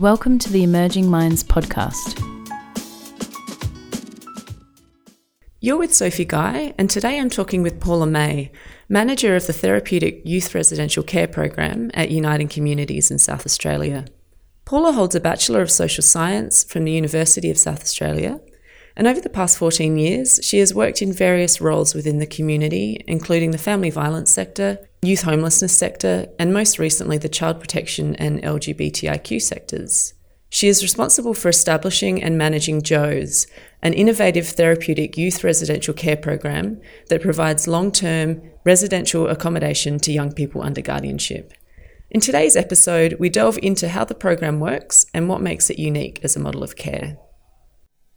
Welcome to the Emerging Minds podcast. You're with Sophie Guy, and today I'm talking with Paula May, manager of the Therapeutic Youth Residential Care Program at Uniting Communities in South Australia. Paula holds a Bachelor of Social Science from the University of South Australia, and over the past 14 years, she has worked in various roles within the community, including the family violence sector, youth homelessness sector, and most recently the child protection and LGBTIQ sectors. She is responsible for establishing and managing JOES, an innovative therapeutic youth residential care program that provides long term residential accommodation to young people under guardianship. In today's episode, we delve into how the program works and what makes it unique as a model of care.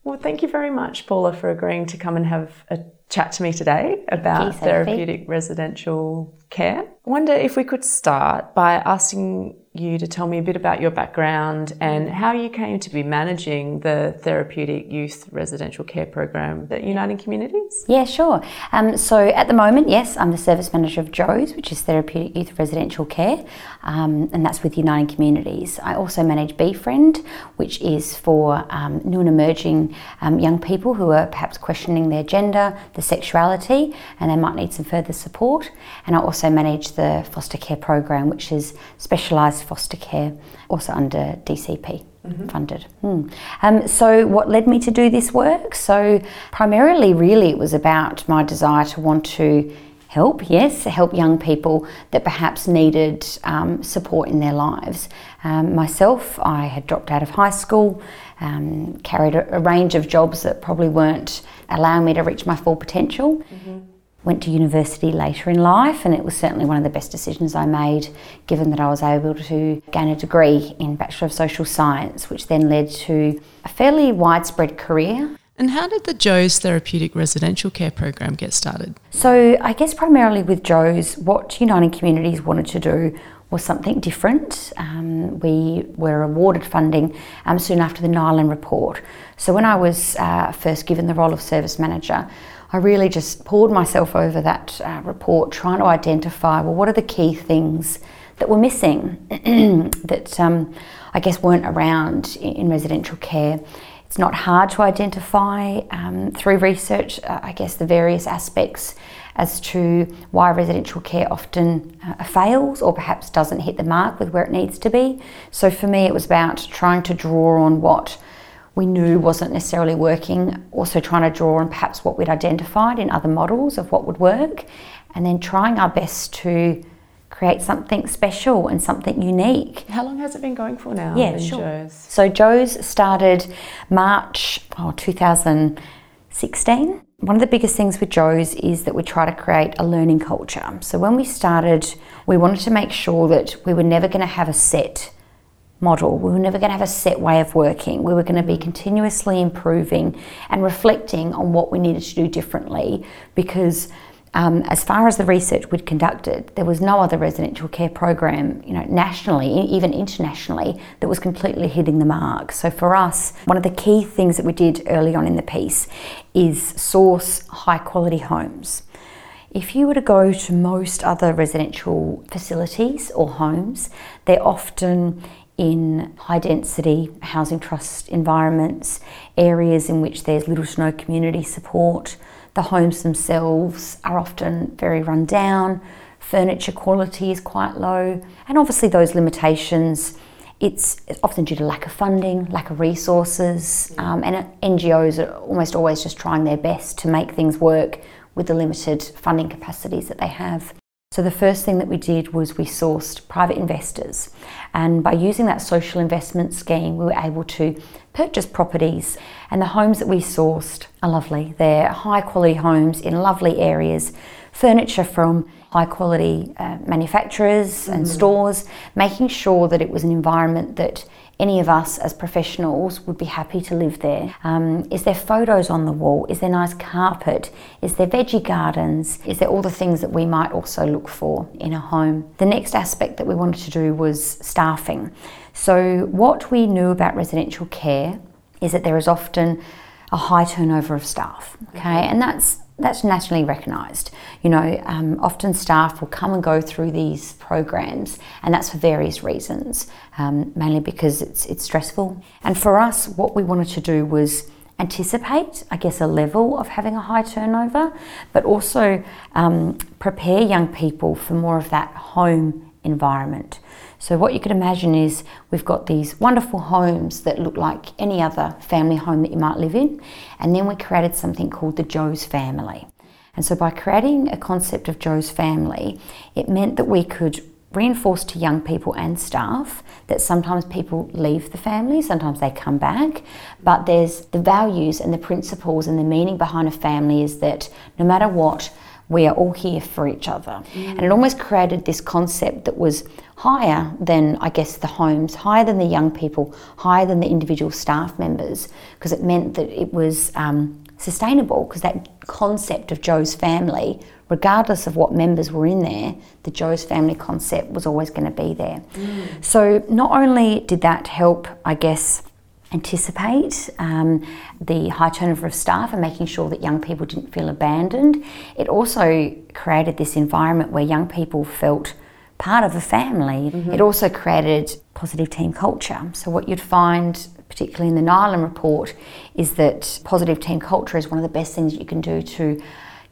Well, thank you very much, Paula, for agreeing to come and have a chat to me today about you, therapeutic residential care. I wonder if we could start by asking you to tell me a bit about your background and how you came to be managing the therapeutic youth residential care program at Uniting Communities. Yeah, sure. Um, so at the moment, yes, I'm the service manager of JOES, which is Therapeutic Youth Residential Care, um, and that's with Uniting Communities. I also manage Bfriend, which is for um, new and emerging um, young people who are perhaps questioning their gender, their sexuality, and they might need some further support. And I also manage the foster care program, which is specialised foster care, also under DCP. Mm-hmm. Funded. Hmm. Um, so, what led me to do this work? So, primarily, really, it was about my desire to want to help, yes, help young people that perhaps needed um, support in their lives. Um, myself, I had dropped out of high school, um, carried a, a, range of jobs that probably weren't allowing me to reach my full potential. Mm-hmm went to university later in life, and it was certainly one of the best decisions I made, given that I was able to gain a degree in Bachelor of Social Science, which then led to a fairly widespread career. And how did the JOES Therapeutic Residential Care Program get started? So, I guess primarily with JOES, what Uniting Communities wanted to do was something different. Um, we were awarded funding um, soon after the Nyland report. So, when I was uh, first given the role of service manager, I really just poured myself over that uh, report, trying to identify well, what are the key things that were missing that um, I guess weren't around in, in, residential care. It's not hard to identify um, through research, uh, I guess, the various aspects as to why residential care often uh, fails or perhaps doesn't hit the mark with where it needs to be. So for me, it was about trying to draw on what we knew wasn't necessarily working, also trying to draw on perhaps what we'd identified in other models of what would work, and then trying our best to create something special and something unique. How long has it been going for now? Yeah, sure. JOES? So JOES started March oh, 2016. One of the biggest things with JOES is that we try to create a learning culture. So when we started, we wanted to make sure that we were never going to have a set model. We were never going to have a set way of working. We were going to be continuously improving and reflecting on what we needed to do differently because. Um, as far as the research we'd conducted, there was no other residential care program, you know, nationally, even internationally, that was completely hitting the mark. So for us, one of the key things that we did early on in the piece is source high quality homes. If you were to go to most other residential facilities or homes, they're often in high density housing trust environments, areas in which there's little to no community support. The homes themselves are often very run down, furniture quality is quite low, and obviously, those limitations. It's often due to lack of funding, lack of resources, um, and NGOs are almost always just trying their best to make things work with the limited funding capacities that they have. So, the first thing that we did was we sourced private investors, and by using that social investment scheme, we were able to purchase properties. And the homes that we sourced are lovely. They're high quality homes in lovely areas, furniture from high quality uh, manufacturers and stores, making sure that it was an environment that any of us as professionals would be happy to live there. Um, is there photos on the wall? Is there nice carpet? Is there veggie gardens? Is there all the things that we might also look for in a home? The next aspect that we wanted to do was staffing. So, what we knew about residential care is that there is often a high turnover of staff, okay, and that's that's nationally recognised. You know, um, often staff will come and go through these programs, and that's for various reasons, um, mainly because it's it's stressful. And for us, what we wanted to do was anticipate, I guess, a level of having a high turnover, but also um, prepare young people for more of that home environment. So, what you could imagine is we've got these wonderful homes that look like any other family home that you might live in, and then we created something called the Joe's family. And so, by creating a concept of Joe's family, it meant that we could reinforce to young people and staff that sometimes people leave the family, sometimes they come back, but there's the values and the principles and the meaning behind a family is that no matter what, we are all here for each other. Mm. And it almost created this concept that was higher than, I guess, the homes, higher than the young people, higher than the individual staff members, because it meant that it was um, sustainable, because that concept of Joe's family, regardless of what members were in there, the Joe's family concept was always going to be there. Mm. So not only did that help, I guess, anticipate um, the high turnover of staff and making sure that young people didn't feel abandoned. It also created this environment where young people felt part of a family. Mm-hmm. It also created positive team culture. So, what you'd find, particularly in the Nyland report, is that positive team culture is one of the best things you can do to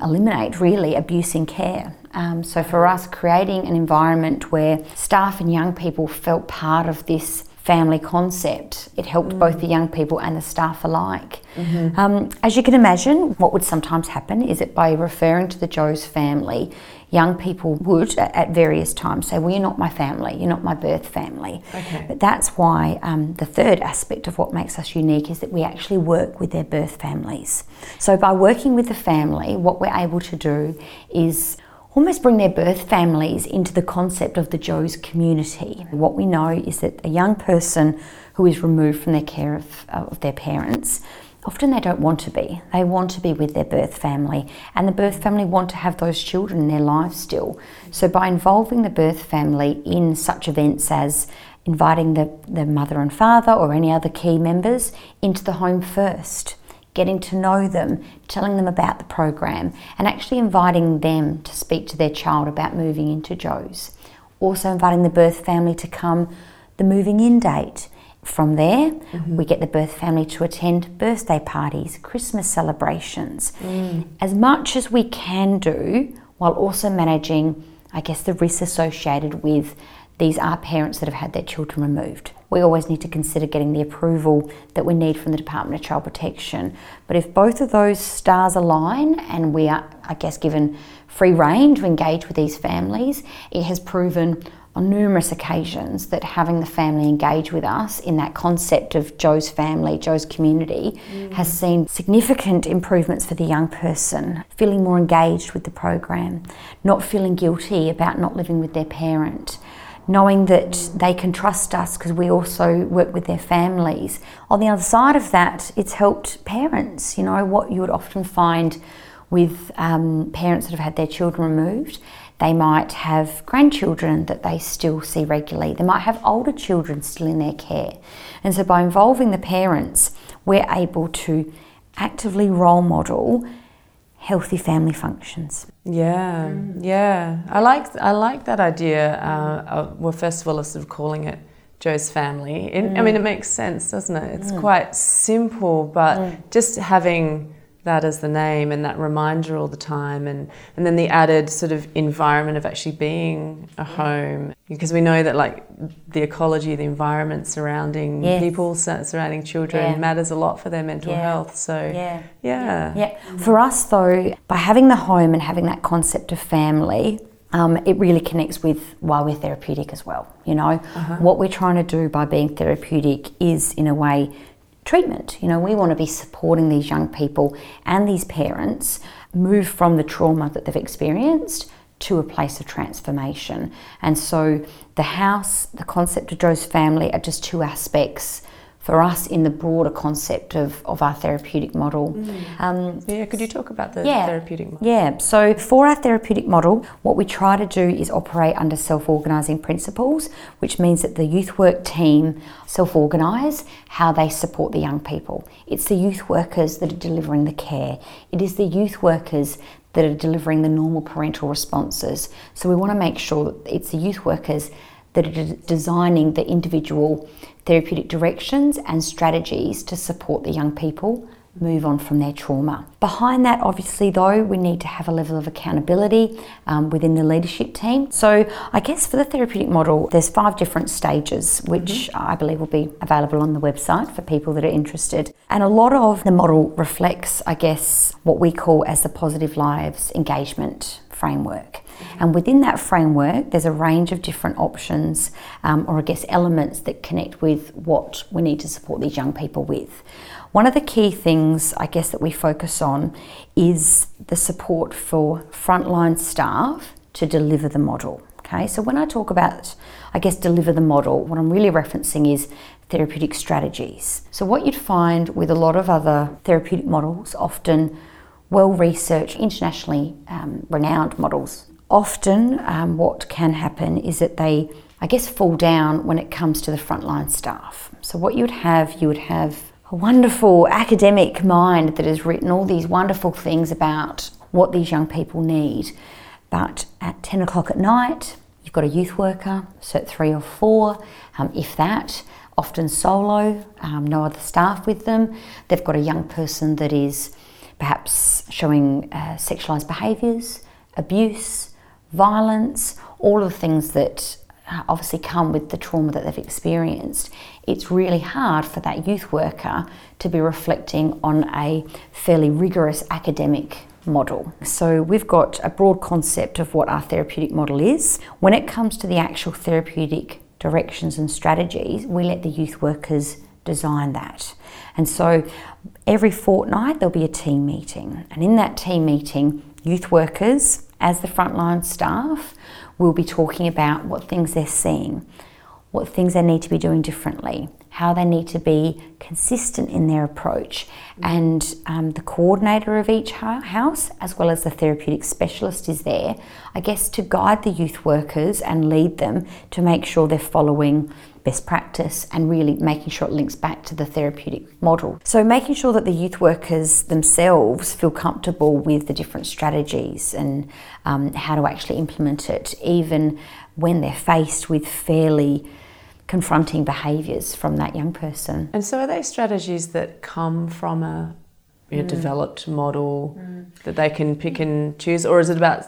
eliminate really abuse in care. Um, so, for us, creating an environment where staff and young people felt part of this family concept. It helped mm. both the young people and the staff alike. Mm-hmm. Um, as you can imagine, what would sometimes happen is that by referring to the Joe's family, young people would at, at various times say, Well, you're not my family, you're not my birth family. Okay. But that's why um, the third aspect of what makes us unique is that we actually work with their birth families. So by working with the family, what we're able to do is almost bring their birth families into the concept of the Joe's community. What we know is that a young person who is removed from their care of, uh, of their parents often they don't want to be. They want to be with their birth family, and the birth family want to have those children in their lives still. So, by involving the birth family in such events as inviting the, the mother and father or any other key members into the home first, getting to know them, telling them about the program, and actually inviting them to speak to their child about moving into Joe's. Also, inviting the birth family to come the moving in date. From there, mm-hmm. we get the birth family to attend birthday parties, Christmas celebrations, mm. as much as we can do while also managing, I guess, the risks associated with these are parents that have had their children removed. We always need to consider getting the approval that we need from the Department of Child Protection. But if both of those stars align and we are, I guess, given free rein to engage with these families, it has proven on numerous occasions that having the family engage with us in that concept of Joe's family, Joe's community, mm. has seen significant improvements for the young person, feeling more engaged with the program, not feeling guilty about not living with their parent knowing that they can trust us because we also work with their families. On the other side of that, it's helped parents. You know, what you would often find with um, parents that have had their children removed, they might have grandchildren that they still see regularly. They might have older children still in their care. And so by involving the parents, we're able to actively role model healthy family functions. Yeah, mm. yeah. I like I like that idea. Uh, of, well, first of all, of sort of calling it Joe's family. It, mm. I mean, it makes sense, doesn't it? It's mm. quite simple, but mm. just having that as the name and that reminder all the time and, and then the added sort of environment of actually being a home because we know that like the ecology the environment surrounding yes. people surrounding children yeah. matters a lot for their mental yeah. health so yeah. yeah yeah for us though by having the home and having that concept of family um, it really connects with why we're therapeutic as well. You know, uh-huh. what we're trying to do by being therapeutic is, in a way, treatment. You know, we want to be supporting these young people and these parents move from the trauma that they've experienced to a place of transformation. And so the house, the concept of Joe's family are just two aspects for us in the broader concept of, of our therapeutic model. Um, Yeah, could you talk about the yeah. therapeutic model? Yeah, so for our therapeutic model, what we try to do is operate under self organising principles, which means that the youth work team self organise how they support the young people. It's the youth workers that are delivering the care, it is the youth workers that are delivering the normal parental responses. So we want to make sure that it's the youth workers that are de- designing the individual therapeutic directions and strategies to support the young people move on from their trauma. Behind that, obviously, though, we need to have a level of accountability um, within the leadership team. So, I guess for the therapeutic model, there's five different stages, which I believe will be available on the website for people that are interested. And a lot of the model reflects, I guess, what we call as the positive lives engagement framework. And within that framework, there's a range of different options, um, or I guess elements that connect with what we need to support these young people with. One of the key things, I guess, that we focus on is the support for frontline staff to deliver the model. Okay, so when I talk about, I guess, deliver the model, what I'm really referencing is therapeutic strategies. So, what you'd find with a lot of other therapeutic models, often well researched, internationally um, renowned models, often um, what can happen is that they, I guess, fall down when it comes to the frontline staff. So, what you would have, you would have a wonderful academic mind that has written all these wonderful things about what these young people need. But at 10 o'clock at night, you've got a youth worker, so at three or four, um, if that, often solo, um, no other staff with them. They've got a young person that is perhaps showing uh, sexualised behaviours, abuse, violence, all of the things that uh, obviously come with the trauma that they've experienced. It's really hard for that youth worker to be reflecting on a fairly rigorous academic model. So we've got a broad concept of what our therapeutic model is. When it comes to the actual therapeutic directions and strategies, we let the youth workers design that. And so every fortnight there'll be a team meeting. And in that team meeting, youth workers, as the frontline staff, we'll be talking about what things they're seeing, what things they need to be doing differently, how they need to be consistent in their approach. And um, the coordinator of each house, as well as the therapeutic specialist, is there, I guess, to guide the youth workers and lead them to make sure they're following best practice and really making sure it links back to the therapeutic model. So, making sure that the youth workers themselves feel comfortable with the different strategies and um, how to actually implement it, even when they're faced with fairly confronting behaviours from that young person. And so, are they strategies that come from a, a developed model that they can pick and choose, or is it about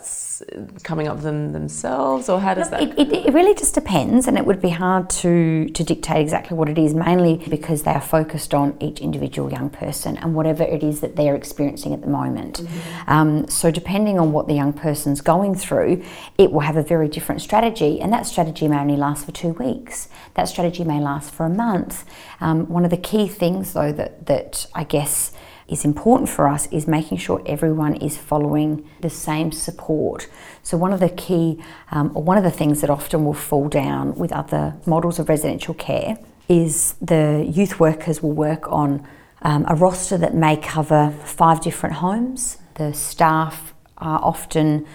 coming up with them themselves, or how does that? It, it, it really just depends, and it would be hard to, to dictate exactly what it is, mainly because they are focused on each individual young person and whatever it is that they're experiencing at the moment. Um, so, depending on what the young person's going through, it will have a very different strategy, and that strategy may only last for two weeks. That strategy may last for a month. Um, one of the key things, though, that, that I guess is important for us is making sure everyone is following the same support. So, one of the key, um, or one of the things that often will fall down with other models of residential care is the youth workers will work on um, a roster that may cover five different homes. The staff are often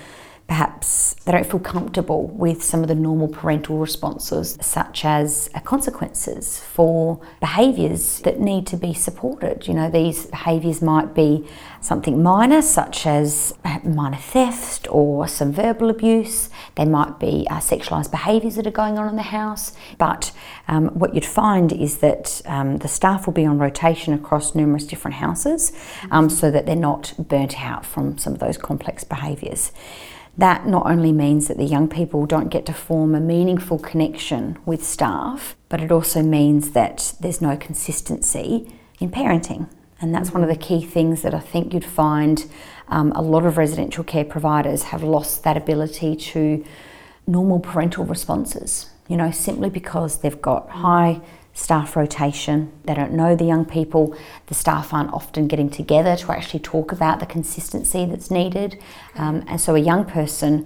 perhaps they don't feel comfortable with some of the normal parental responses, such as consequences for behaviours that need to be supported. You know, these behaviours might be something minor, such as minor theft or some verbal abuse. They might be uh, sexualised behaviours that are going on in the house. But um, what you'd find is that um, the staff will be on rotation across numerous different houses um, so that they're not burnt out from some of those complex behaviours. That not only means that the young people don't get to form a meaningful connection with staff, but it also means that there's no consistency in parenting. And that's one of the key things that I think you'd find um, a lot of residential care providers have lost that ability to normal parental responses, you know, simply because they've got high staff rotation. They don't know the young people. The staff aren't often getting together to actually talk about the consistency that's needed. Um, and so a young person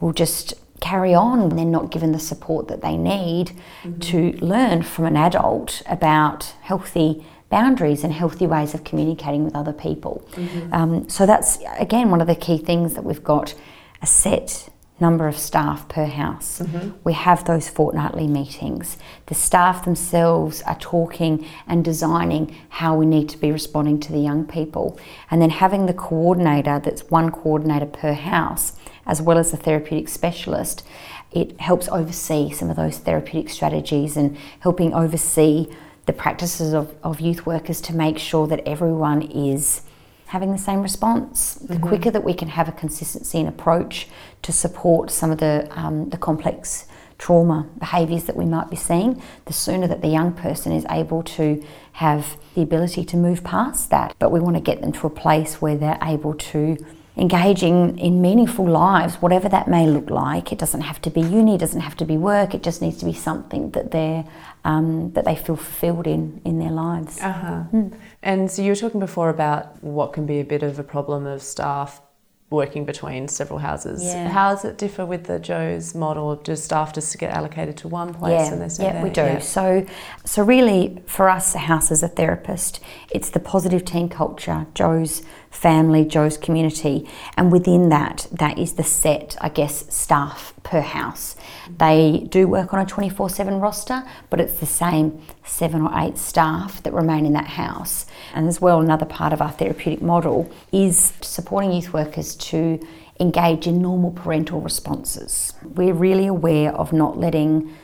will just carry on when they're not given the support that they need mm-hmm. to learn from an adult about healthy boundaries and healthy ways of communicating with other people. Mm-hmm. Um, so that's again one of the key things that we've got a set number of staff per house. Mm-hmm. We have those fortnightly meetings. The staff themselves are talking and designing how we need to be responding to the young people. And then having the coordinator, that's one coordinator per house, as well as the therapeutic specialist, it helps oversee some of those therapeutic strategies and helping oversee the practices of, of youth workers to make sure that everyone is having the same response. The mm-hmm. quicker that we can have a consistency in approach to support some of the, um, the complex trauma behaviours that we might be seeing, the sooner that the young person is able to have the ability to move past that. But we want to get them to a place where they're able to engaging in meaningful lives, whatever that may look like. It doesn't have to be uni, it doesn't have to be work. It just needs to be something that they're um, that they feel fulfilled in in their lives. Uh-huh. Mm. And so you were talking before about what can be a bit of a problem of staff working between several houses. Yeah. How does it differ with the Joe's model? Do staff just get allocated to one place yeah. and they stay yeah, there? we do. Yeah. So, so really, for us, a house as a therapist, it's the positive team culture, Joe's family, Joe's community, and within that, that is the set, I guess, staff per house. They do work on a 24 7 roster, but it's the same seven or eight staff that remain in that house. And as well, another part of our therapeutic model is supporting youth workers to engage in normal parental responses. We're really aware of not letting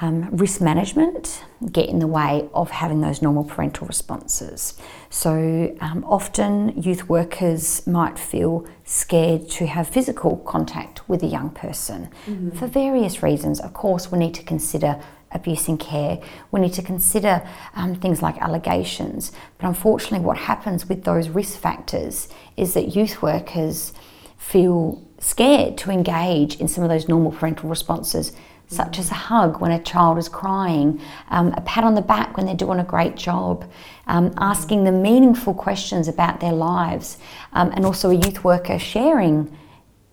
um, risk management get in the way of having those normal parental responses. So um, often youth workers might feel scared to have physical contact with a young person mm-hmm. for various reasons. Of course, we need to consider abuse in care. We need to consider um, things like allegations. But unfortunately, what happens with those risk factors is that youth workers feel scared to engage in some of those normal parental responses such as a hug when a child is crying, um, a pat on the back when they're doing a great job, um, asking them meaningful questions about their lives, um, and also a youth worker sharing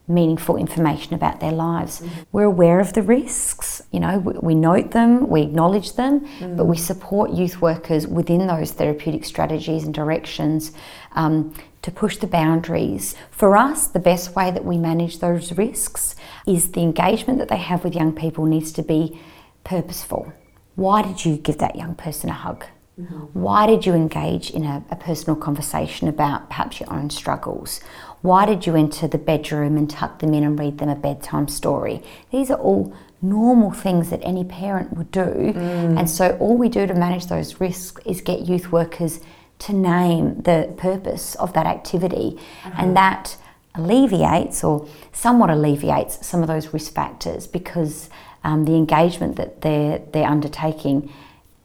meaningful information about their lives. Mm-hmm. We're aware of the risks, you know, we, we note them, we acknowledge them, mm-hmm. but we support youth workers within those therapeutic strategies and directions um, to push the boundaries. For us, the best way that we manage those risks is the engagement that they have with young people needs to be purposeful. Why did you give that young person a hug? Mm-hmm. Why did you engage in a, a, personal conversation about perhaps your own struggles? Why did you enter the bedroom and tuck them in and read them a bedtime story? These are all normal things that any parent would do. Mm. And so, all we do to manage those risks is get youth workers to name the purpose of that activity. Uh-huh. And that alleviates or somewhat alleviates some of those risk factors because um, the engagement that they're, they're undertaking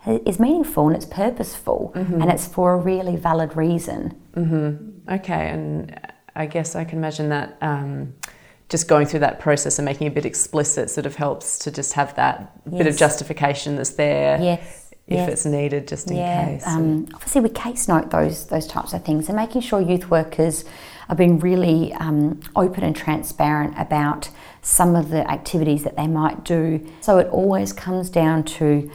is meaningful and it's purposeful mm-hmm. and it's for a really valid reason. Mm-hmm. Okay, and I guess I can imagine that um, just going through that process and making it a bit explicit sort of helps to just have that yes. bit of justification that's there. Yes. If yes. it's needed, just in yeah. case. Um, obviously, we case note those those types of things, and making sure youth workers are being really um, open and transparent about some of the activities that they might do. So it always comes down to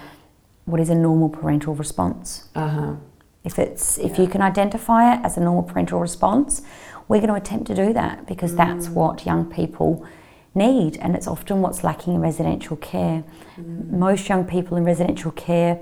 what is a normal parental response. Uh-huh. If it's if yeah. you can identify it as a normal parental response, we're going to attempt to do that because mm. that's what young people need, and it's often what's lacking in residential care. Mm. Most young people in residential care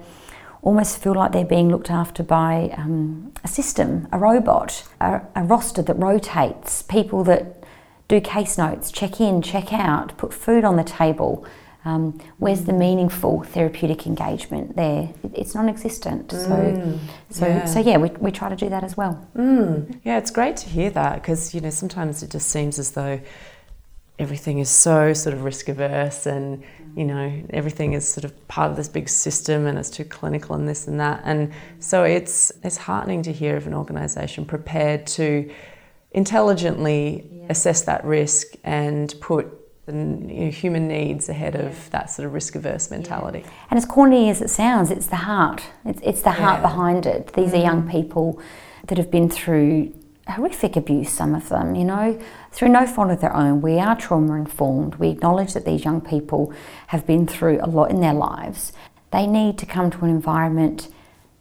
almost feel like they're being looked after by um, a system, a robot, a, a, roster that rotates, people that do case notes, check in, check out, put food on the table. Um, where's the meaningful therapeutic engagement there? It's non-existent. So, mm, so, yeah. so yeah, we, we try to do that as well. Mm, yeah, it's great to hear that because you know sometimes it just seems as though everything is so sort of risk averse and you know everything is sort of part of this big system and it's too clinical and this and that and so it's it's heartening to hear of an organization prepared to intelligently yeah. assess that risk and put the you know, human needs ahead of that sort of risk averse mentality. Yeah. And as corny as it sounds, it's the heart. It's, it's the heart behind it. These mm-hmm. are young mm. people that have been through horrific abuse, some of them, you know, through no fault of their own. We are trauma informed. We acknowledge that these young people have been through a lot in their lives. They need to come to an environment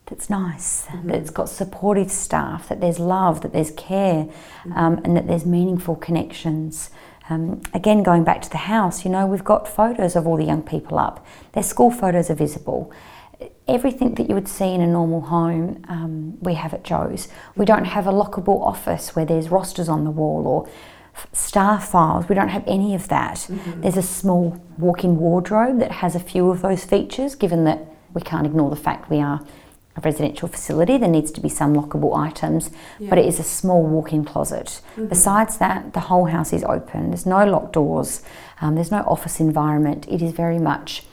that's nice, mm-hmm. that's got supportive staff, that there's love, that there's care, mm-hmm. um, and that there's meaningful connections. Um, again, going back to the house, you know, we've got photos of all the young people up. Their school photos are visible everything that you would see in a normal home, um, we have at Joe's. We don't have a lockable office where there's rosters on the wall or staff files. We don't have any of that. Mm-hmm. There's a small walk in wardrobe that has a few of those features, given that we can't ignore the fact we are a residential facility. There needs to be some lockable items, yeah. but it is a small walk in closet. Mm-hmm. Besides that, the whole house is open. There's no locked doors, um, there's no office environment. It is very much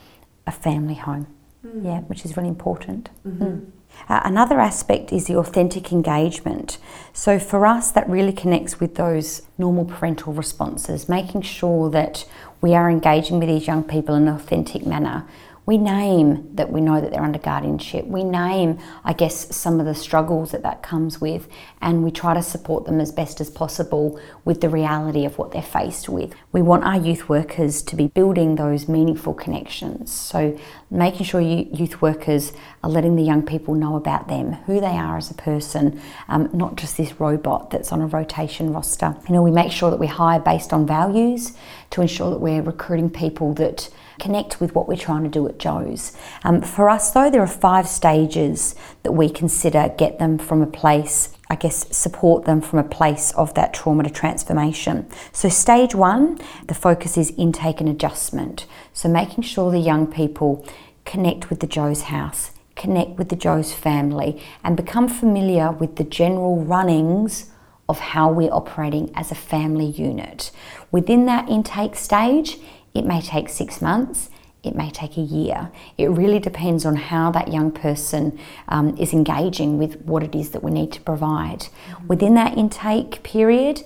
a family home mm. yeah, which is really important. Mm-hmm. Mm. Uh, another aspect is the authentic engagement. So for us, that really connects with those normal parental responses, making sure that we are engaging with these young people in an authentic manner we name that we know that they're under guardianship. We name, I guess, some of the struggles that that comes with, and we try to support them as best as possible with the reality of what they're faced with. We want our youth workers to be building those meaningful connections. So, making sure youth workers are letting the young people know about them, who they are as a person, um, not just this robot that's on a rotation roster. You know, we make sure that we hire based on values to ensure that we're recruiting people that connect with what we're trying to do at Joe's. Um, for us, though, there are five stages that we consider get them from a place I guess, support them from a place of that trauma to transformation. So, stage one, the focus is intake and adjustment. So, making sure the young people connect with the Joe's house, connect with the Joe's family, and become familiar with the general runnings of how we're operating as a family unit. Within that intake stage, it may take six months, it may take a year. It really depends on how that young person um, is engaging with what it is that we need to provide. Mm-hmm. Within that intake period,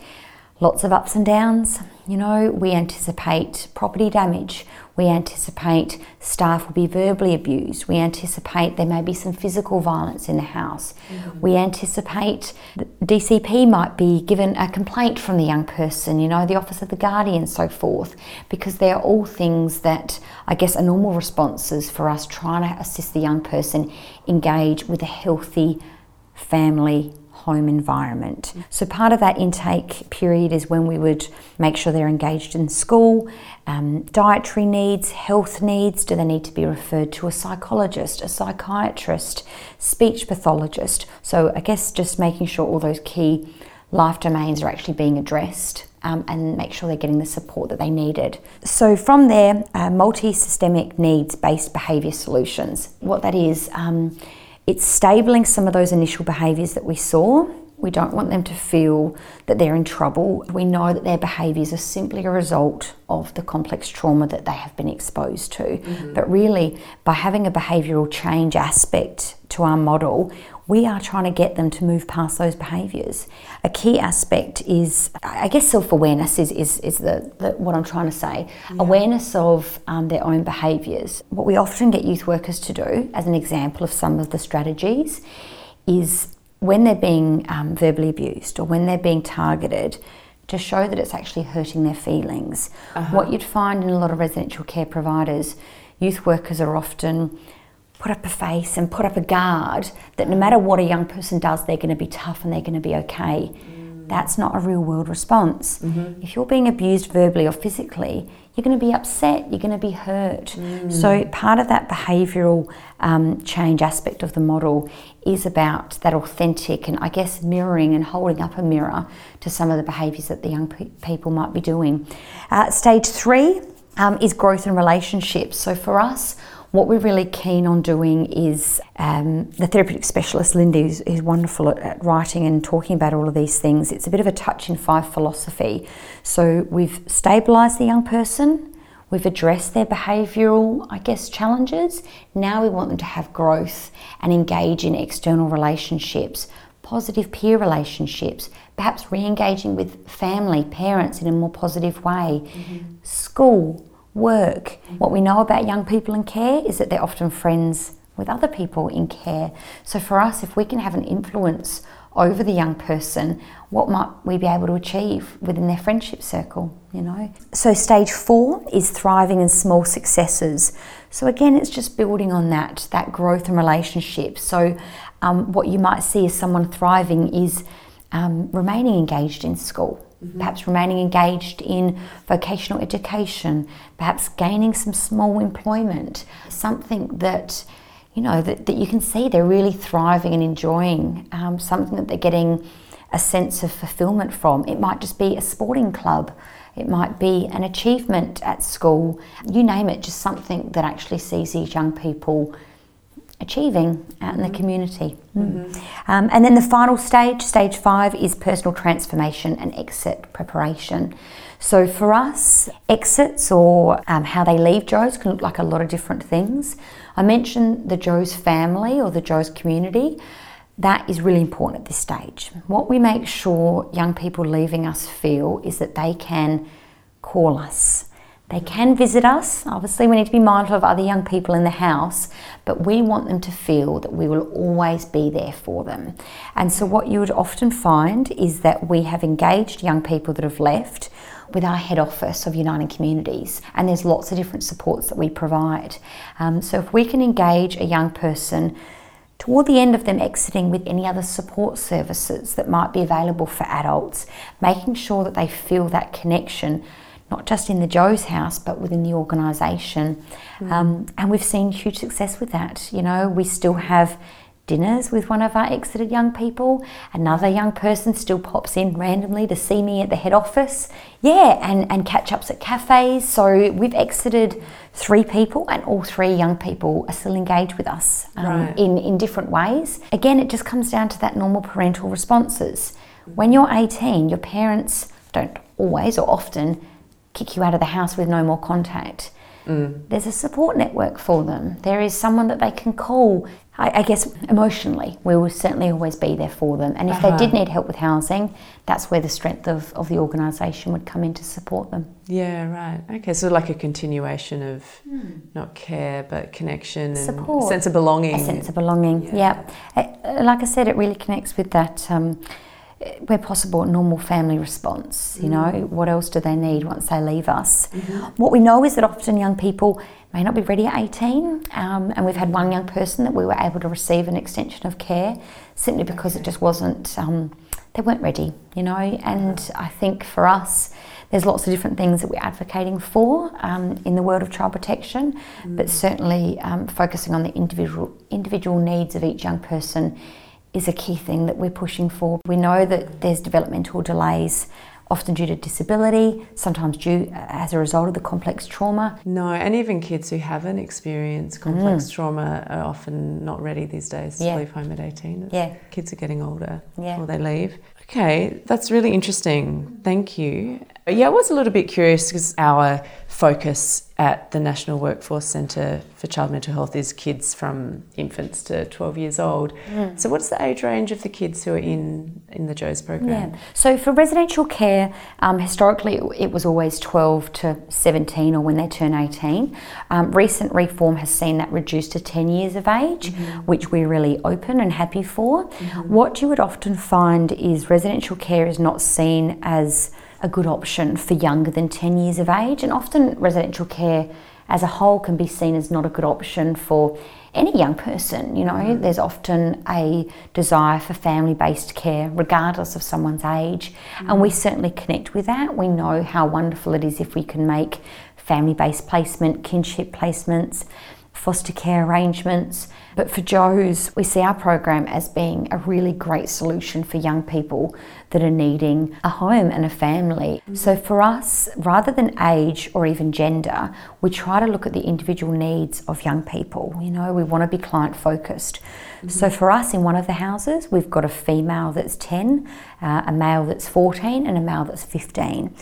lots of ups and downs. You know, we anticipate property damage. We anticipate staff will be verbally abused. We anticipate there may be some physical violence in the house. Mm-hmm. We anticipate DCP might be given a complaint from the young person, you know, the Office of the Guardian, so forth, because they are all things that I guess are normal responses for us trying to assist the young person engage with a healthy family home environment. So, part of that intake period is when we would make sure they're engaged in school, um, dietary needs, health needs. Do they need to be referred to a psychologist, a psychiatrist, speech pathologist? So, I guess just making sure all those key life domains are actually being addressed. Um, and make sure they're getting the support that they needed. So, from there, uh, multi systemic needs based behaviour solutions. What that is, um, it's stabling some of those initial behaviours that we saw. We don't want them to feel that they're in trouble. We know that their behaviours are simply a result of the complex trauma that they have been exposed to. Mm-hmm. But really, by having a behavioural change aspect to our model, we are trying to get them to move past those behaviours. A key aspect is, I guess, self awareness is, is, is the, the, what I'm trying to say. Yeah. Awareness of um, their own behaviours. What we often get youth workers to do, as an example of some of the strategies, is when they're being um, verbally abused or when they're being targeted, to show that it's actually hurting their feelings. Uh-huh. What you'd find in a lot of residential care providers, youth workers are often put up a face and put up a guard that no matter what a young person does, they're going to be tough and they're going to be okay. Mm. That's not a real world response. Mm-hmm. If you're being abused verbally or physically, you're going to be upset, you're going to be hurt. Mm. So, part of that behavioural um, change aspect of the model is about that authentic and I guess mirroring and holding up a mirror to some of the behaviours that the young pe- people might be doing. Uh, stage three um, is growth and relationships. So, for us, what we're really keen on doing is um, the therapeutic specialist Lindy is, is wonderful at, at, writing and talking about all of these things. It's a bit of a touch in five philosophy. So we've stabilised the young person, we've addressed their behavioural, I guess, challenges. Now we want them to have growth and engage in external relationships, positive peer relationships, perhaps re engaging with family, parents in a more positive way, mm-hmm. school work. What we know about young people in care is that they're often friends with other people in care. So for us, if we can have an influence over the young person, what might we be able to achieve within their friendship circle, you know? So, stage four is thriving in small successes. So, again, it's just building on that, that growth and relationship. So, um, what you might see as someone thriving is um, remaining engaged in school. Mm-hmm. Perhaps remaining engaged in vocational education, perhaps gaining some small employment, something that you know, that, that you can see they're really thriving and enjoying um, something that they're getting a sense of fulfillment from. It might just be a sporting club, it might be an achievement at school, you name it, just something that actually sees these young people achieving out in the mm-hmm. community. Mm. Mm-hmm. Um, and then the final stage, stage five, is personal transformation and exit preparation. So for us, exits or um, how they leave Joe's can look like a lot of different things. I mentioned the Joe's family or the Joe's community. That is really important at this stage. What we make sure young people leaving us feel is that they can call us. They can visit us. Obviously, we need to be mindful of other young people in the house, but we want them to feel that we will always be there for them. And so, what you would often find is that we have engaged young people that have left with our head office of Uniting Communities, and there's lots of different supports that we provide. Um, so if we can engage a young person toward the end of them exiting with any other support services that might be available for adults, making sure that they feel that connection. Not just in the Joe's house, but within the organisation. Mm. Um, and we've seen huge success with that. You know, we still have dinners with one of our exited young people. Another young person still pops in randomly to see me at the head office. Yeah, and, and catch ups at cafes. So we've exited three people, and all three young people are still engaged with us um, right. in, in different ways. Again, it just comes down to that normal parental responses. When you're 18, your parents don't always or often kick you out of the house with no more contact. Mm. There's a support network for them. There is someone that they can call I, I, guess emotionally, we will certainly always be there for them. And if uh-huh. they did need help with housing, that's where the strength of, of the organisation would come in to support them. Yeah, right. Okay, so like a continuation of mm. not care, but connection Support. and sense of belonging. A sense of belonging, yeah. yeah. Uh, like I said, it really connects with that. Um, where possible, normal family response. You know, mm. what else do they need once they leave us? Mm-hmm. What we know is that often young people may not be ready at 18, um, and we've had one young person that we were able to receive an extension of care simply because okay. it just wasn't, um, they weren't ready, you know. And I think for us, there's lots of different things that we're advocating for um, in the world of child protection, mm. but certainly um, focusing on the individual individual needs of each young person is a key thing that we're pushing for. We know that there's developmental delays often due to disability, sometimes due uh, as a result of the complex trauma. No, and even kids who haven't experienced complex mm. trauma are often not ready these days to yeah. leave home at 18. yeah. Kids are getting older yeah. before they leave. Okay, that's really interesting. Thank you. Yeah, I was a little bit curious because our focus at the National Workforce Centre for Child Mental Health is kids from infants to 12 years old. Mm. So, what's the age range of the kids who are in, in the Joe's program? Yeah. So, for residential care, um, historically it was always 12 to 17 or when they turn 18. Um, recent reform has seen that reduced to 10 years of age, mm-hmm. which we're really open and happy for. Mm-hmm. What you would often find is residential care is not seen as a good option for younger than 10 years of age, and often residential care as a whole can be seen as not a good option for any young person. You know, mm. there's often a desire for family based care, regardless of someone's age, mm. and we certainly connect with that. We know how wonderful it is if we can make family based placement, kinship placements, foster care arrangements. But for Joe's, we see our program as being a really great solution for young people that are needing a home and a family. Mm-hmm. So for us, rather than age or even gender, we try to look at the individual needs of young people. You know, we want to be client focused. Mm-hmm. So for us, in one of the houses, we've got a female that's 10, uh, a male that's 14, and a male that's 15.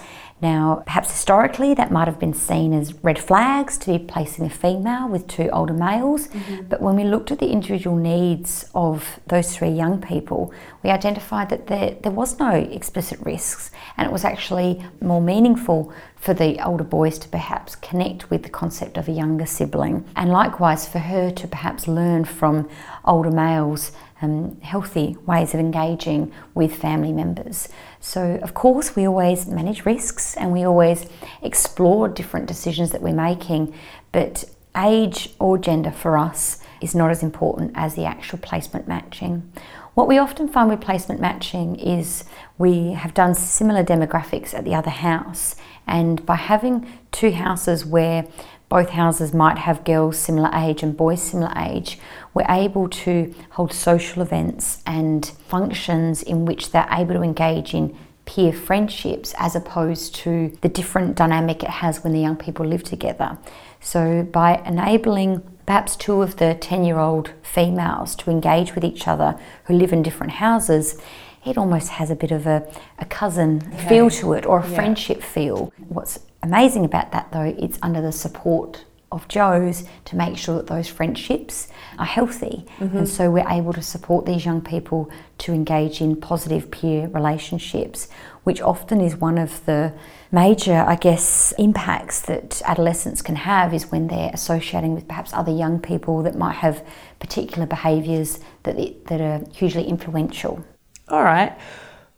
Now, perhaps historically, that might have been seen as red flags to be placing a female with two older males. Mm-hmm. But when we looked at the individual needs of those three young people, we identified that there, there was no explicit risks, and it was actually more meaningful for the older boys to perhaps connect with the concept of a younger sibling, and likewise for her to perhaps learn from older males um, healthy ways of engaging with family members. So, of course, we always manage risks and we always explore different decisions that we're making, but age or gender for us is not as important as the actual placement matching. What we often find with placement matching is we have done similar demographics at the other house, and by having two houses where both houses might have girls similar age and boys similar age, we're able to hold social events and functions in which they're able to engage in peer friendships as opposed to the different dynamic it has when the young people live together. So, by enabling perhaps two of the 10 year old females to engage with each other who live in different houses, it almost has a bit of a, a cousin okay. feel to it or a yeah. friendship feel. What's amazing about that though, it's under the support of Joe's to make sure that those friendships are healthy. Mm-hmm. And so we're able to support these young people to engage in positive peer relationships, which often is one of the major, I guess, impacts that adolescents can have is when they're associating with perhaps other young people that might have particular behaviours that, that are hugely influential. All right.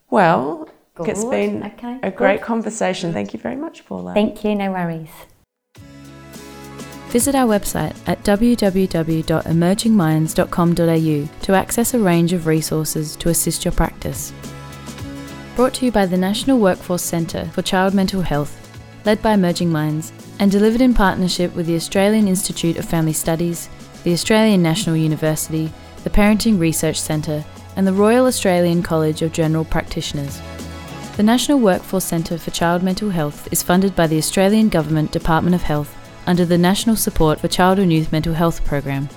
Well, Good. it's been okay. a great Good. conversation. Thank you very much, Paula. Thank you, no worries. Visit our website at www.emergingminds.com.au to access a range of resources to assist your practice. Brought to you by the National Workforce Centre for Child Mental Health, led by Emerging Minds, and delivered in partnership with the Australian Institute of Family Studies, the Australian National University, the Parenting Research Centre, and the Royal Australian College of General Practitioners. The National Workforce Centre for Child Mental Health is funded by the Australian Government Department of Health under the National Support for Child and Youth Mental Health Program.